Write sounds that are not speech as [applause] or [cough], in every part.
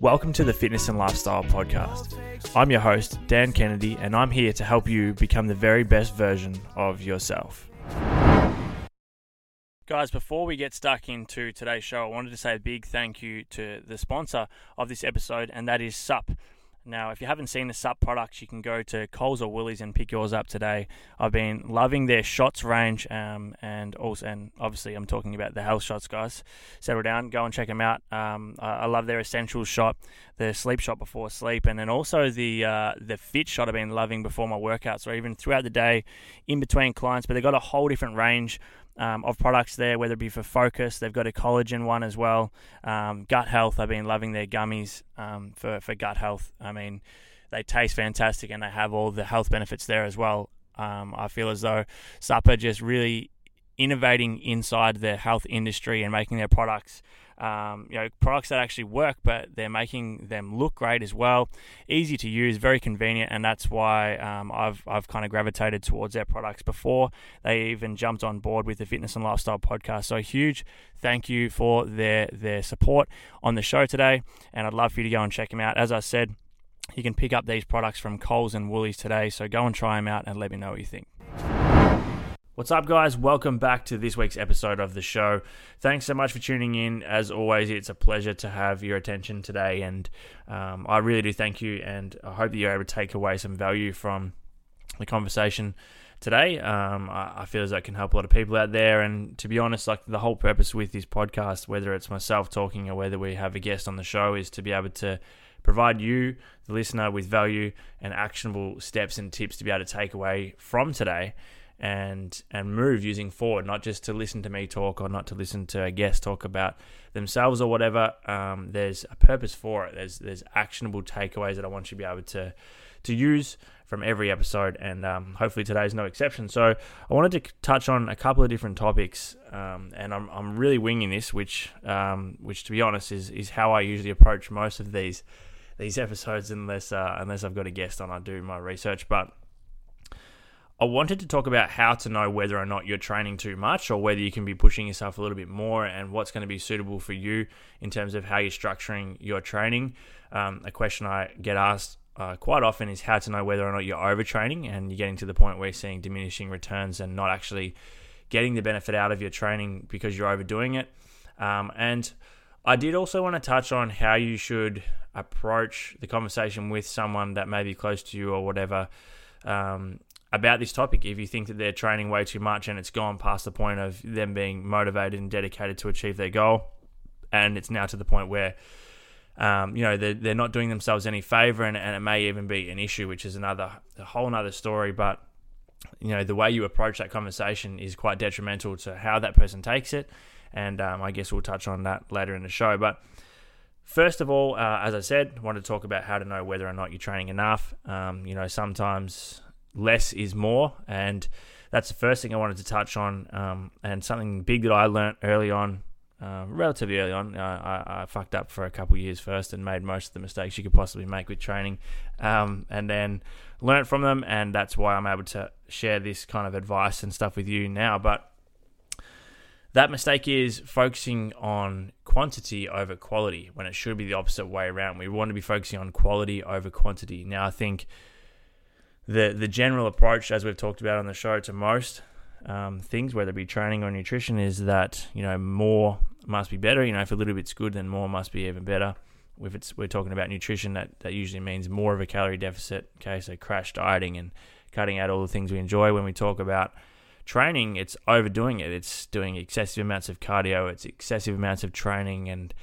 Welcome to the Fitness and Lifestyle Podcast. I'm your host, Dan Kennedy, and I'm here to help you become the very best version of yourself. Guys, before we get stuck into today's show, I wanted to say a big thank you to the sponsor of this episode, and that is SUP. Now, if you haven't seen the SUP products, you can go to Coles or Woolies and pick yours up today. I've been loving their shots range, um, and also, and obviously, I'm talking about the health shots, guys. Settle down, go and check them out. Um, I, I, love their essentials shot, the sleep shot before sleep, and then also the uh, the fit shot. I've been loving before my workouts, or even throughout the day, in between clients. But they've got a whole different range um, of products there, whether it be for focus. They've got a collagen one as well. Um, gut health, I've been loving their gummies um, for, for gut health. I mean, they taste fantastic and they have all the health benefits there as well. Um, I feel as though SUP are just really innovating inside the health industry and making their products um, you know, products that actually work, but they're making them look great as well. Easy to use, very convenient, and that's why um, I've I've kind of gravitated towards their products before they even jumped on board with the Fitness and Lifestyle podcast. So huge thank you for their their support on the show today, and I'd love for you to go and check them out. As I said. You can pick up these products from Coles and Woolies today, so go and try them out and let me know what you think. What's up, guys? Welcome back to this week's episode of the show. Thanks so much for tuning in. As always, it's a pleasure to have your attention today, and um, I really do thank you. And I hope that you're able to take away some value from the conversation today. Um, I, I, feel as that can help a lot of people out there. And to be honest, like the whole purpose with this podcast, whether it's myself talking or whether we have a guest on the show, is to be able to provide you, the listener, with value and actionable steps and tips to be able to take away from today and and move using forward, not just to listen to me talk or not to listen to a guest talk about themselves or whatever. Um, there's a purpose for it. There's there's actionable takeaways that I want you to be able to to use from every episode, and um, hopefully today is no exception. So I wanted to touch on a couple of different topics, um, and I'm, I'm really winging this, which um, which to be honest is is how I usually approach most of these these episodes, unless uh, unless I've got a guest on, I do my research, but I wanted to talk about how to know whether or not you're training too much or whether you can be pushing yourself a little bit more and what's going to be suitable for you in terms of how you're structuring your training. Um, a question I get asked uh, quite often is how to know whether or not you're overtraining and you're getting to the point where you're seeing diminishing returns and not actually getting the benefit out of your training because you're overdoing it. Um, and I did also want to touch on how you should approach the conversation with someone that may be close to you or whatever. Um, about this topic if you think that they're training way too much and it's gone past the point of them being motivated and dedicated to achieve their goal. And it's now to the point where, um, you know, they're, they're not doing themselves any favor and, and it may even be an issue, which is another, a whole other story. But, you know, the way you approach that conversation is quite detrimental to how that person takes it. And um, I guess we'll touch on that later in the show. But, First of all, uh, as I said, I to talk about how to know whether or not you're training enough. Um, you know, sometimes less is more, and that's the first thing I wanted to touch on. Um, and something big that I learnt early on, uh, relatively early on, uh, I, I, fucked up for a couple of years first and made most of the mistakes you could possibly make with training, um, and then learnt from them, and that's why I'm able to share this kind of advice and stuff with you now. But that mistake is focusing on quantity over quality when it should be the opposite way around. We want to be focusing on quality over quantity. Now, I think the the general approach, as we've talked about on the show, to most um, things, whether it be training or nutrition, is that you know more must be better. You know, if a little bit's good, then more must be even better. If it's we're talking about nutrition, that that usually means more of a calorie deficit. Okay, so crash dieting and cutting out all the things we enjoy. When we talk about training, it's overdoing it. It's doing excessive amounts of cardio. It's excessive amounts of training and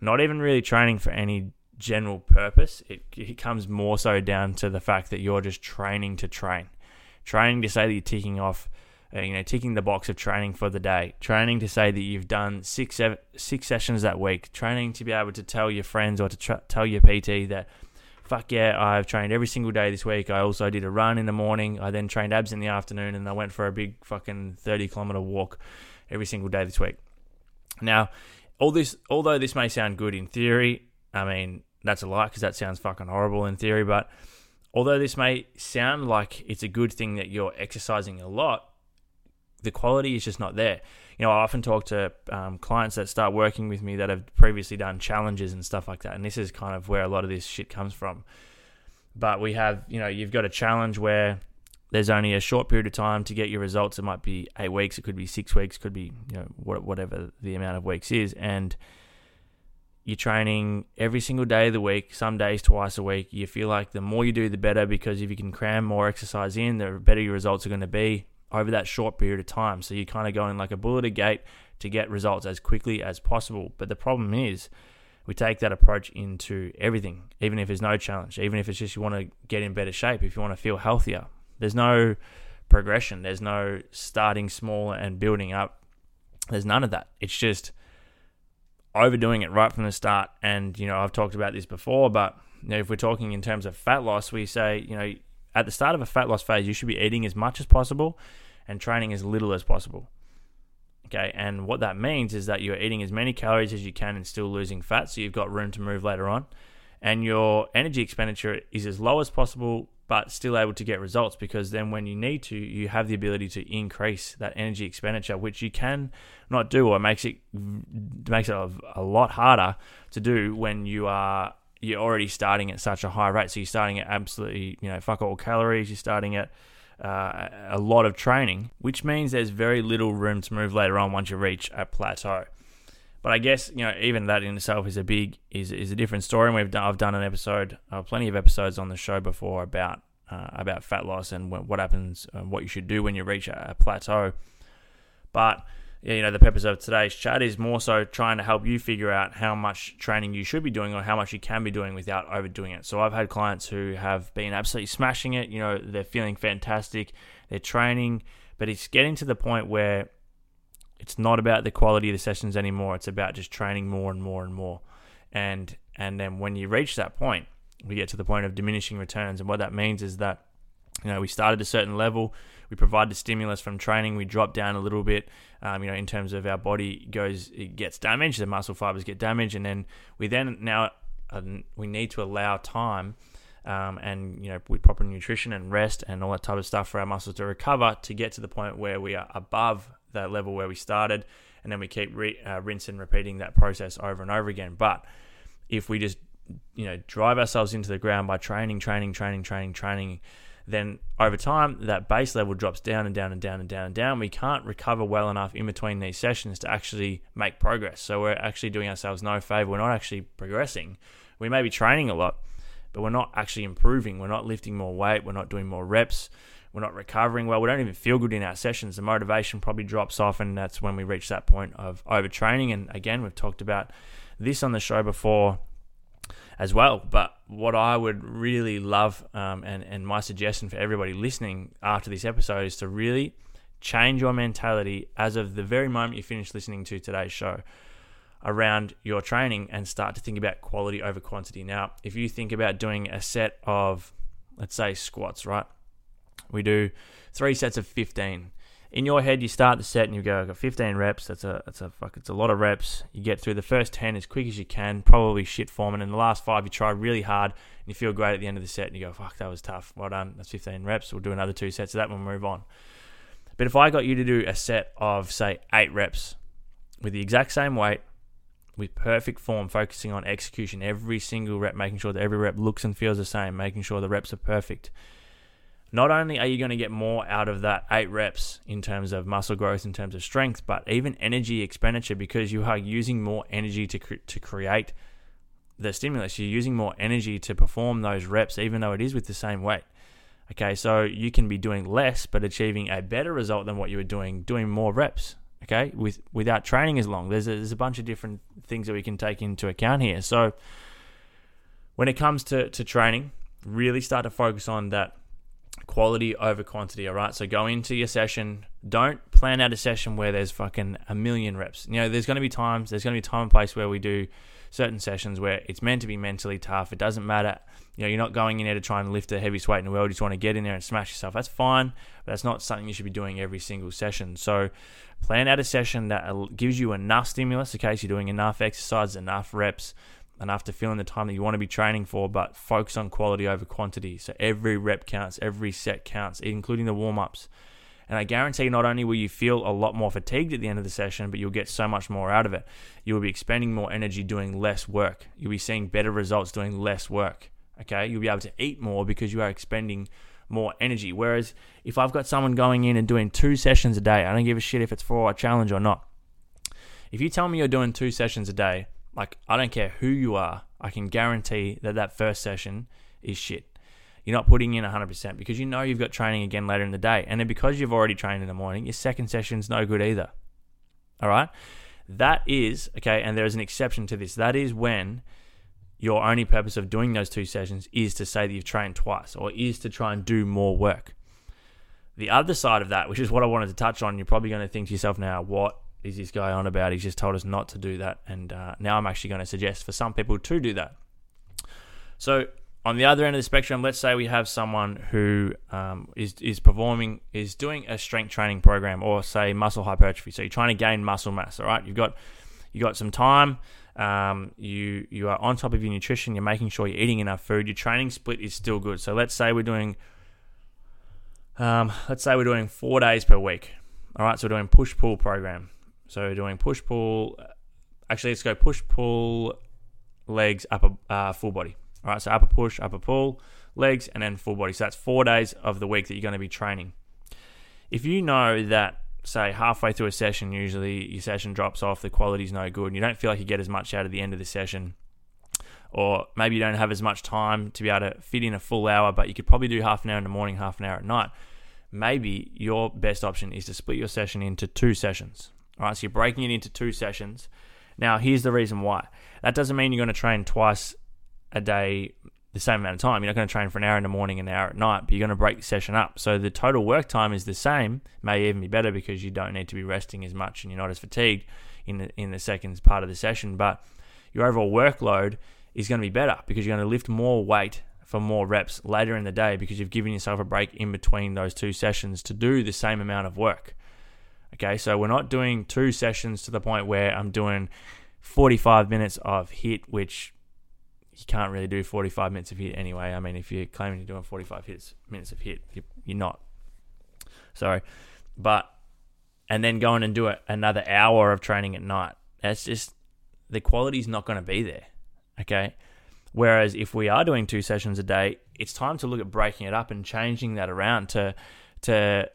not even really training for any general purpose. It, it comes more so down to the fact that you're just training to train, training to say that you're ticking off, uh, you know, ticking the box of training for the day, training to say that you've done six seven, six sessions that week, training to be able to tell your friends or to tell your PT that. Fuck yeah, I've trained every single day this week. I also did a run in the morning. I then trained abs in the afternoon and I went for a big fucking 30 kilometer walk every single day this week. Now, all this, although this may sound good in theory, I mean, that's a lie because that sounds fucking horrible in theory. But although this may sound like it's a good thing that you're exercising a lot, the quality is just not there. You know, I often talk to um, clients that start working with me that have previously done challenges and stuff like that, and this is kind of where a lot of this shit comes from. But we have, you know, you've got a challenge where there's only a short period of time to get your results. It might be eight weeks, it could be six weeks, could be you know whatever the amount of weeks is, and you're training every single day of the week, some days twice a week. You feel like the more you do, the better because if you can cram more exercise in, the better your results are going to be over that short period of time. So you're kind of going like a bullet a gate to get results as quickly as possible. But the problem is, we take that approach into everything, even if there's no challenge, even if it's just you want to get in better shape, if you want to feel healthier. There's no progression, there's no starting small and building up. There's none of that. It's just overdoing it right from the start. And, you know, I've talked about this before, but you know, if we're talking in terms of fat loss, we say, you know, at the start of a fat loss phase, you should be eating as much as possible and training as little as possible. Okay, and what that means is that you're eating as many calories as you can and still losing fat, so you've got room to move later on. And your energy expenditure is as low as possible but still able to get results because then when you need to, you have the ability to increase that energy expenditure, which you can not do, or makes it makes it a, lot harder to do when you are you're already starting at such a high rate. So you're starting at absolutely you know fuck all calories. You're starting at uh, a lot of training, which means there's very little room to move later on once you reach a plateau. But I guess you know even that in itself is a big is is a different story. And we've done I've done an episode, uh, plenty of episodes on the show before about uh, about fat loss and what happens, uh, what you should do when you reach a, a plateau. But you know the purpose of today's chat is more so trying to help you figure out how much training you should be doing or how much you can be doing without overdoing it. So I've had clients who have been absolutely smashing it. You know they're feeling fantastic, they're training, but it's getting to the point where it's not about the quality of the sessions anymore. It's about just training more and more and more. And and then when you reach that point, we get to the point of diminishing returns. And what that means is that you know we started a certain level, we provide the stimulus from training, we drop down a little bit. Um, you know, in terms of our body goes, it gets damaged, the muscle fibers get damaged, and then we then now uh, we need to allow time. Um, and you know with proper nutrition and rest and all that type of stuff for our muscles to recover to get to the point where we are above that level where we started, and then we keep re, uh, rinsing, repeating that process over and over again. But if we just you know drive ourselves into the ground by training, training, training, training, training, then over time that base level drops down and down and down and down and down. We can't recover well enough in between these sessions to actually make progress. So we're actually doing ourselves no favor. We're not actually progressing. We may be training a lot, but we're not actually improving. We're not lifting more weight. We're not doing more reps we're not recovering well. We don't even feel good in our sessions. The motivation probably drops off, and that's when we reach that point of overtraining. And again, we've talked about this on the show before as well. But what I would really love, um, and and my suggestion for everybody listening after this episode is to really change your mentality as of the very moment you finish listening to today's show around your training and start to think about quality over quantity. Now, if you think about doing a set of, let's say, squats, right? We do three sets of 15. In your head, you start the set and you go, I've got 15 reps. That's a that's a fuck. It's a lot of reps. You get through the first 10 as quick as you can. Probably shit form, and in the last five, you try really hard and you feel great at the end of the set. And you go, fuck, that was tough. Well done. That's 15 reps. We'll do another two sets of that. We'll move on. But if I got you to do a set of say eight reps with the exact same weight, with perfect form, focusing on execution every single rep, making sure that every rep looks and feels the same, making sure the reps are perfect not only are you going to get more out of that eight reps in terms of muscle growth, in terms of strength, but even energy expenditure because you are using more energy to, cre- to create the stimulus. You're using more energy to perform those reps, even though it is with the same weight. Okay, so you can be doing less but achieving a better result than what you were doing doing more reps. Okay, with without training as long. There's a, there's a bunch of different things that we can take into account here. So when it comes to, to training, really start to focus on that quality over quantity, all right? So go into your session. Don't plan out a session where there's fucking a million reps. You know, there's going to be times, there's going to be time and place where we do certain sessions where it's meant to be mentally tough. It doesn't matter. You know, you're not going in there to try and lift the heaviest weight in the world. You just want to get in there and smash yourself. That's fine, but that's not something you should be doing every single session. So plan out a session that gives you enough stimulus in case you're doing enough exercise, enough reps, enough after fill in the time that you want to be training for, but focus on quality over quantity. So every rep counts, every set counts, including the warm ups. And I guarantee not only will you feel a lot more fatigued at the end of the session, but you'll get so much more out of it. You will be expending more energy doing less work. You'll be seeing better results doing less work. Okay, you'll be able to eat more because you are expending more energy. Whereas if I've got someone going in and doing two sessions a day, I don't give a shit if it's for a challenge or not. If you tell me you're doing two sessions a day, like I don't care who you are, I can guarantee that that first session is shit. You're not putting in 100% because you know you've got training again later in the day. And then because you've already trained in the morning, your second session's no good either. All right? That is, okay, and there is an exception to this. That is when your only purpose of doing those two sessions is to say that you've trained twice or is to try and do more work. The other side of that, which is what I wanted to touch on, you're probably going to think to yourself now, what is this guy on about? He's just told us not to do that. And uh, now I'm actually going to suggest for some people to do that. So, on the other end of the spectrum, let's say we have someone who um, is is performing is doing a strength training program or say muscle hypertrophy. So you're trying to gain muscle mass. All right, you've got you got some time. Um, you you are on top of your nutrition. You're making sure you're eating enough food. Your training split is still good. So let's say we're doing um, let's say we're doing four days per week. All right, so we're doing push pull program. So doing push pull. Actually, let's go push pull legs upper uh, full body. All right, so upper push, upper pull, legs, and then full body. So that's four days of the week that you're going to be training. If you know that, say, halfway through a session, usually your session drops off, the quality's no good, and you don't feel like you get as much out of the end of the session, or maybe you don't have as much time to be able to fit in a full hour, but you could probably do half an hour in the morning, half an hour at night. Maybe your best option is to split your session into two sessions. All right, so you're breaking it into two sessions. Now, here's the reason why. That doesn't mean you're going to train twice a day the same amount of time. You're not going to train for an hour in the morning and an hour at night, but you're going to break the session up. So the total work time is the same, may even be better because you don't need to be resting as much and you're not as fatigued in the in the seconds part of the session. But your overall workload is going to be better because you're going to lift more weight for more reps later in the day because you've given yourself a break in between those two sessions to do the same amount of work. Okay, so we're not doing two sessions to the point where I'm doing 45 minutes of HIIT, which you can't really do 45 minutes of HIIT anyway. I mean, if you're claiming you're doing 45 HIITs, minutes of HIIT, you're not. Sorry. But, and then going and do it another hour of training at night. That's just, the quality's not going to be there. Okay. Whereas if we are doing two sessions a day, it's time to look at breaking it up and changing that around to, to,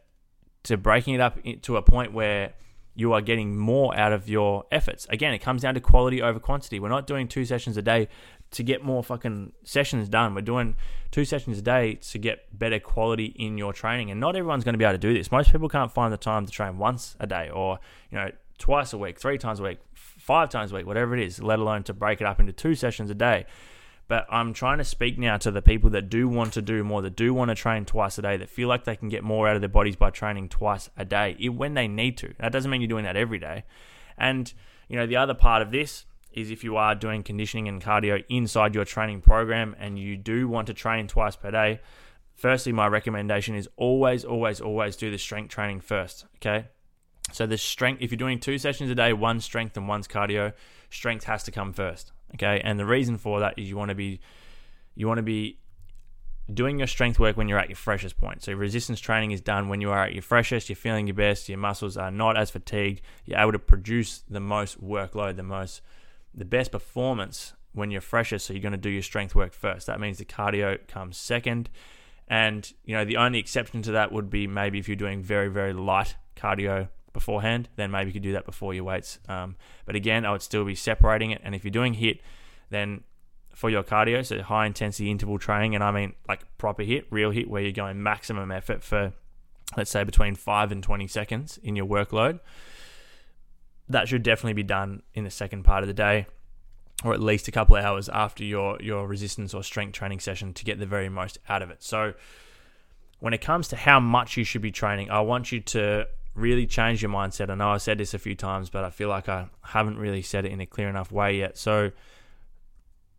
to breaking it up to a point where you are getting more out of your efforts. Again, it comes down to quality over quantity. We're not doing two sessions a day to get more fucking sessions done. We're doing two sessions a day to get better quality in your training. And not everyone's going to be able to do this. Most people can't find the time to train once a day or, you know, twice a week, three times a week, five times a week, whatever it is, let alone to break it up into two sessions a day. But I'm trying to speak now to the people that do want to do more, that do want to train twice a day, that feel like they can get more out of their bodies by training twice a day when they need to. That doesn't mean you're doing that every day. And, you know, the other part of this is if you are doing conditioning and cardio inside your training program and you do want to train twice per day, firstly, my recommendation is always, always, always do the strength training first. Okay. So the strength, if you're doing two sessions a day, one strength and one's cardio, strength has to come first. Okay. And the reason for that is you want to be, you want to be doing your strength work when you're at your freshest point. So resistance training is done when you are at your freshest, you're feeling your best, your muscles are not as fatigued, you're able to produce the most workload, the most the best performance when you're freshest, so you're going to do your strength work first. That means the cardio comes second. And, you know, the only exception to that would be maybe if you're doing very, very light cardio beforehand, then maybe you could do that before your weights. Um, but again, I would still be separating it. And if you're doing HIIT, then for your cardio, so high intensity interval training, and I mean like proper HIIT, real HIIT, where you're going maximum effort for, let's say, between five and 20 seconds in your workload that should definitely be done in the second part of the day or at least a couple of hours after your your resistance or strength training session to get the very most out of it. So when it comes to how much you should be training, I want you to really change your mindset. I know I said this a few times, but I feel like I haven't really said it in a clear enough way yet. So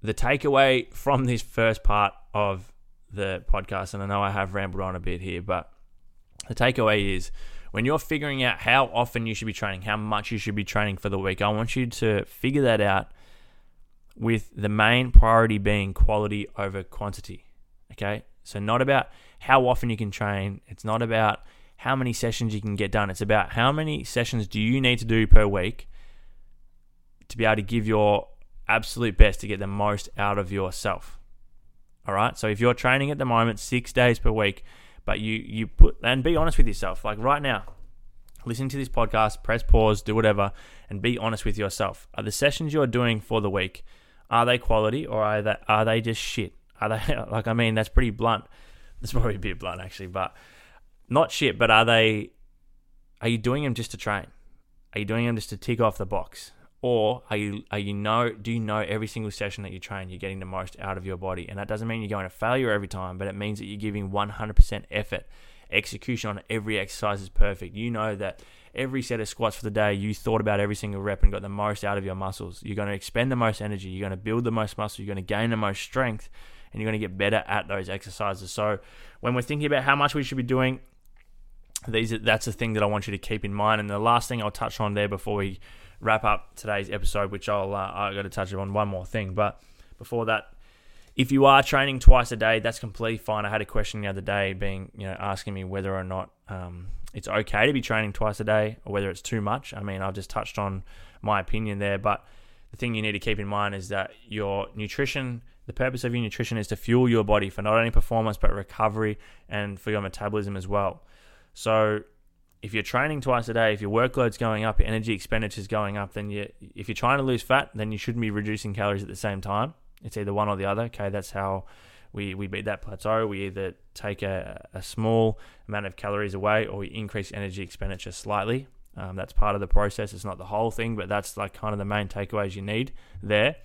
the takeaway from this first part of the podcast, and I know I have rambled on a bit here, but the takeaway is when you're figuring out how often you should be training, how much you should be training for the week, I want you to figure that out with the main priority being quality over quantity. Okay? So, not about how often you can train, it's not about how many sessions you can get done. It's about how many sessions do you need to do per week to be able to give your absolute best to get the most out of yourself. All right. So if you're training at the moment six days per week, but you you put and be honest with yourself. Like right now, listen to this podcast, press pause, do whatever, and be honest with yourself. Are the sessions you're doing for the week are they quality or are they are they just shit? Are they [laughs] like I mean that's pretty blunt. That's probably a bit blunt actually, but not shit. But are they? Are you doing them just to train? Are you doing them just to tick off the box? or are you are you know do you know every single session that you train you're getting the most out of your body and that doesn't mean you're going to failure every time but it means that you're giving 100% effort execution on every exercise is perfect you know that every set of squats for the day you thought about every single rep and got the most out of your muscles you're going to expend the most energy you're going to build the most muscle you're going to gain the most strength and you're going to get better at those exercises so when we're thinking about how much we should be doing these that's a thing that I want you to keep in mind and the last thing I'll touch on there before we wrap up today's episode, which I'll uh, I got to touch on one more thing. But before that, if you are training twice a day, that's completely fine. I had a question the other day, being you know asking me whether or not um, it's okay to be training twice a day or whether it's too much. I mean, I've just touched on my opinion there, but the thing you need to keep in mind is that your nutrition, the purpose of your nutrition is to fuel your body for not only performance but recovery and for your metabolism as well. So if you're training twice a day, if your workload's going up, your energy expenditure is going up, then you, if you're trying to lose fat, then you shouldn't be reducing calories at the same time. It's either one or the other. Okay, that's how we, we beat that plateau. We either take a, a small amount of calories away or we increase energy expenditure slightly. Um, that's part of the process. It's not the whole thing, but that's like kind of the main takeaways you need there.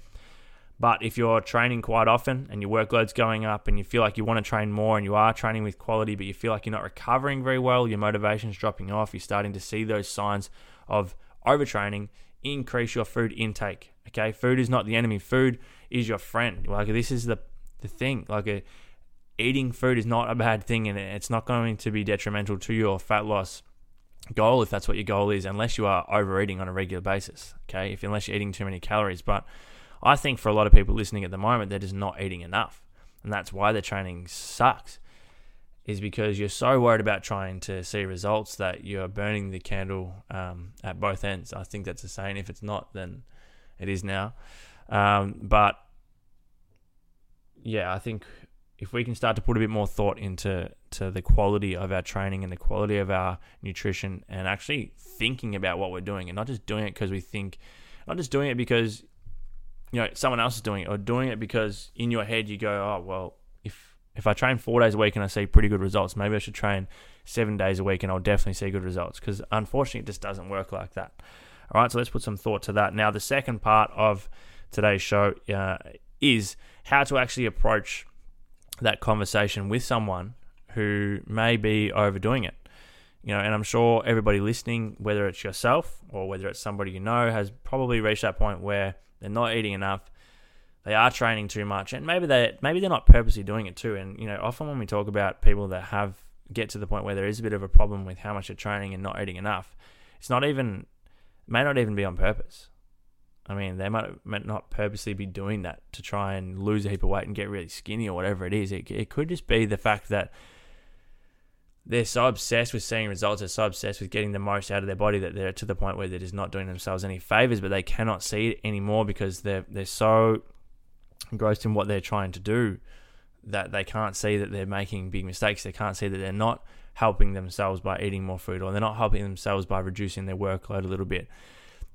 But if you're training quite often and your workload's going up and you feel like you want to train more and you are training with quality, but you feel like you're not recovering very well, your motivation's dropping off, you're starting to see those signs of overtraining, increase your food intake. Okay, food is not the enemy. Food is your friend. Like this is the the thing. Like a, eating food is not a bad thing, and it's not going to be detrimental to your fat loss goal if that's what your goal is, unless you are overeating on a regular basis. Okay, if unless you're eating too many calories, but I think for a lot of people listening at the moment, they're just not eating enough. And that's why their training sucks, is because you're so worried about trying to see results that you're burning the candle um, at both ends. I think that's a saying. If it's not, then it is now. Um, but yeah, I think if we can start to put a bit more thought into to the quality of our training and the quality of our nutrition and actually thinking about what we're doing and not just doing it because we think not just doing it because you know someone else is doing it or doing it because in your head you go oh well if if I train four days a week and I see pretty good results maybe I should train seven days a week and I'll definitely see good results. Because unfortunately it just doesn't work like that. All right so let's put some thought to that. Now the second part of today's show uh, is how to actually approach that conversation with someone who may be overdoing it. You know, and I'm sure everybody listening, whether it's yourself or whether it's somebody you know, has probably reached that point where they're not eating enough. They are training too much, and maybe they maybe they're not purposely doing it too. And you know, often when we talk about people that have get to the point where there is a bit of a problem with how much they're training and not eating enough, it's not even may not even be on purpose. I mean, they might, might not purposely be doing that to try and lose a heap of weight and get really skinny or whatever it is. It, it could just be the fact that they're so obsessed with seeing results, they're so obsessed with getting the most out of their body that they're to the point where they're just not doing themselves any favors, but they cannot see it anymore because they're they're so engrossed in what they're trying to do that they can't see that they're making big mistakes. They can't see that they're not helping themselves by eating more food or they're not helping themselves by reducing their workload a little bit.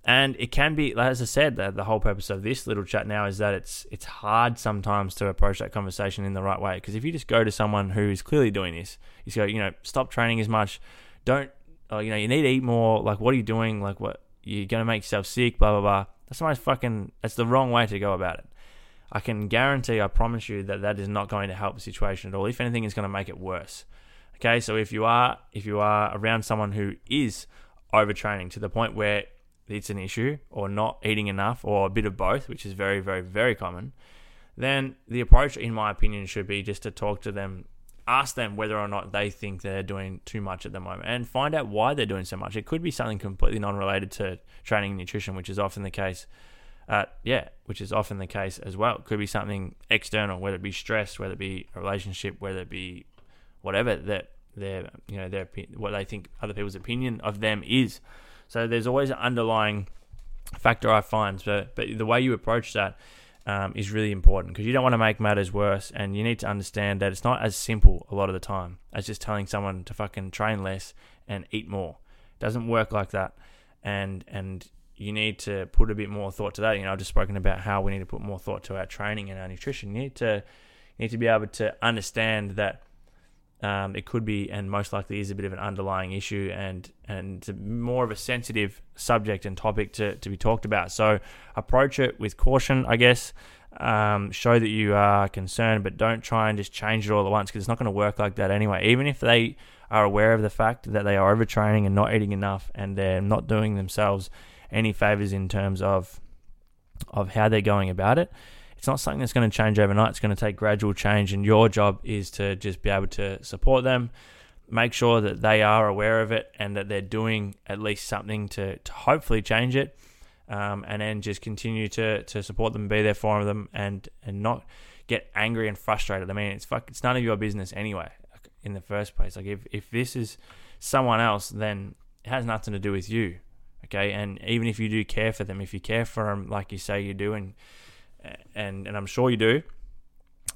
And it can be, as I said, the, the whole purpose of this little chat now is that it's it's hard sometimes to approach that conversation in the right way. Because if you just go to someone who is clearly doing this, you go, you know, stop training as much, don't, oh, you know, you need to eat more. Like, what are you doing? Like, what you're gonna make yourself sick? Blah blah blah. That's not fucking. That's the wrong way to go about it. I can guarantee, I promise you, that that is not going to help the situation at all. If anything, it's going to make it worse. Okay, so if you are if you are around someone who is overtraining to the point where it's an issue or not eating enough or a bit of both, which is very, very, very common, then the approach, in my opinion, should be just to talk to them, ask them whether or not they think they're doing too much at the moment and find out why they're doing so much. It could be something completely non related to training and nutrition, which is often the case. Uh, yeah, which is often the case as well. It could be something external, whether it be stress, whether it be a relationship, whether it be whatever that their you know their what they think other people's opinion of them is. So there's always an underlying factor I find. But but the way you approach that um, is really important because you don't want to make matters worse, and you need to understand that it's not as simple a lot of the time as just telling someone to fucking train less and eat more. It doesn't work like that, and and you need to put a bit more thought to that. You know, I've just spoken about how we need to put more thought to our training and our nutrition. You need to you need to be able to understand that um, it could be and most likely is a bit of an underlying issue and and more of a sensitive subject and topic to, to be talked about. So approach it with caution, I guess. Um, show that you are concerned, but don't try and just change it all at once because it's not going to work like that anyway. Even if they are aware of the fact that they are overtraining and not eating enough and they're not doing themselves any favors in terms of of how they're going about it, it's not something that's going to change overnight. It's going to take gradual change, and your job is to just be able to support them, make sure that they are aware of it, and that they're doing at least something to, to hopefully change it, um, and then just continue to to support them, be there for them, and and not get angry and frustrated. I mean, it's fuck, it's none of your business anyway. In the first place, like if if this is someone else, then it has nothing to do with you. Okay, and even if you do care for them, if you care for them like you say you do, and and and I'm sure you do.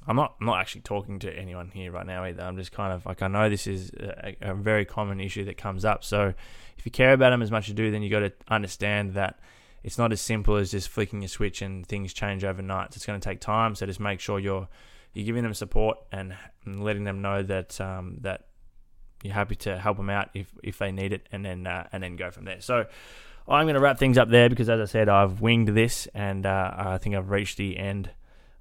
I'm not I'm not actually talking to anyone here right now either. I'm just kind of like I know this is a, a very common issue that comes up. So if you care about them as much as you do, then you got to understand that it's not as simple as just flicking a switch and things change overnight. It's going to take time. So just make sure you're you're giving them support and, letting them know that um, that you're happy to help them out if if they need it, and then uh, and then go from there. So I'm going to wrap things up there because, as I said, I've winged this and uh, I think I've reached the end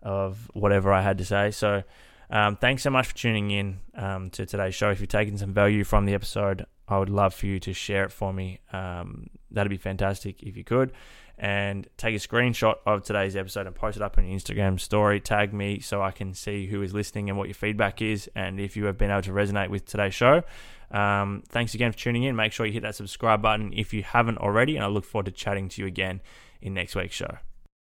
of whatever I had to say. So, um, thanks so much for tuning in um, to today's show. If you've taken some value from the episode, I would love for you to share it for me. Um, that'd be fantastic if you could. And take a screenshot of today's episode and post it up on your Instagram story. Tag me so I can see who is listening and what your feedback is, and if you have been able to resonate with today's show. Um, thanks again for tuning in. Make sure you hit that subscribe button if you haven't already, and I look forward to chatting to you again in next week's show.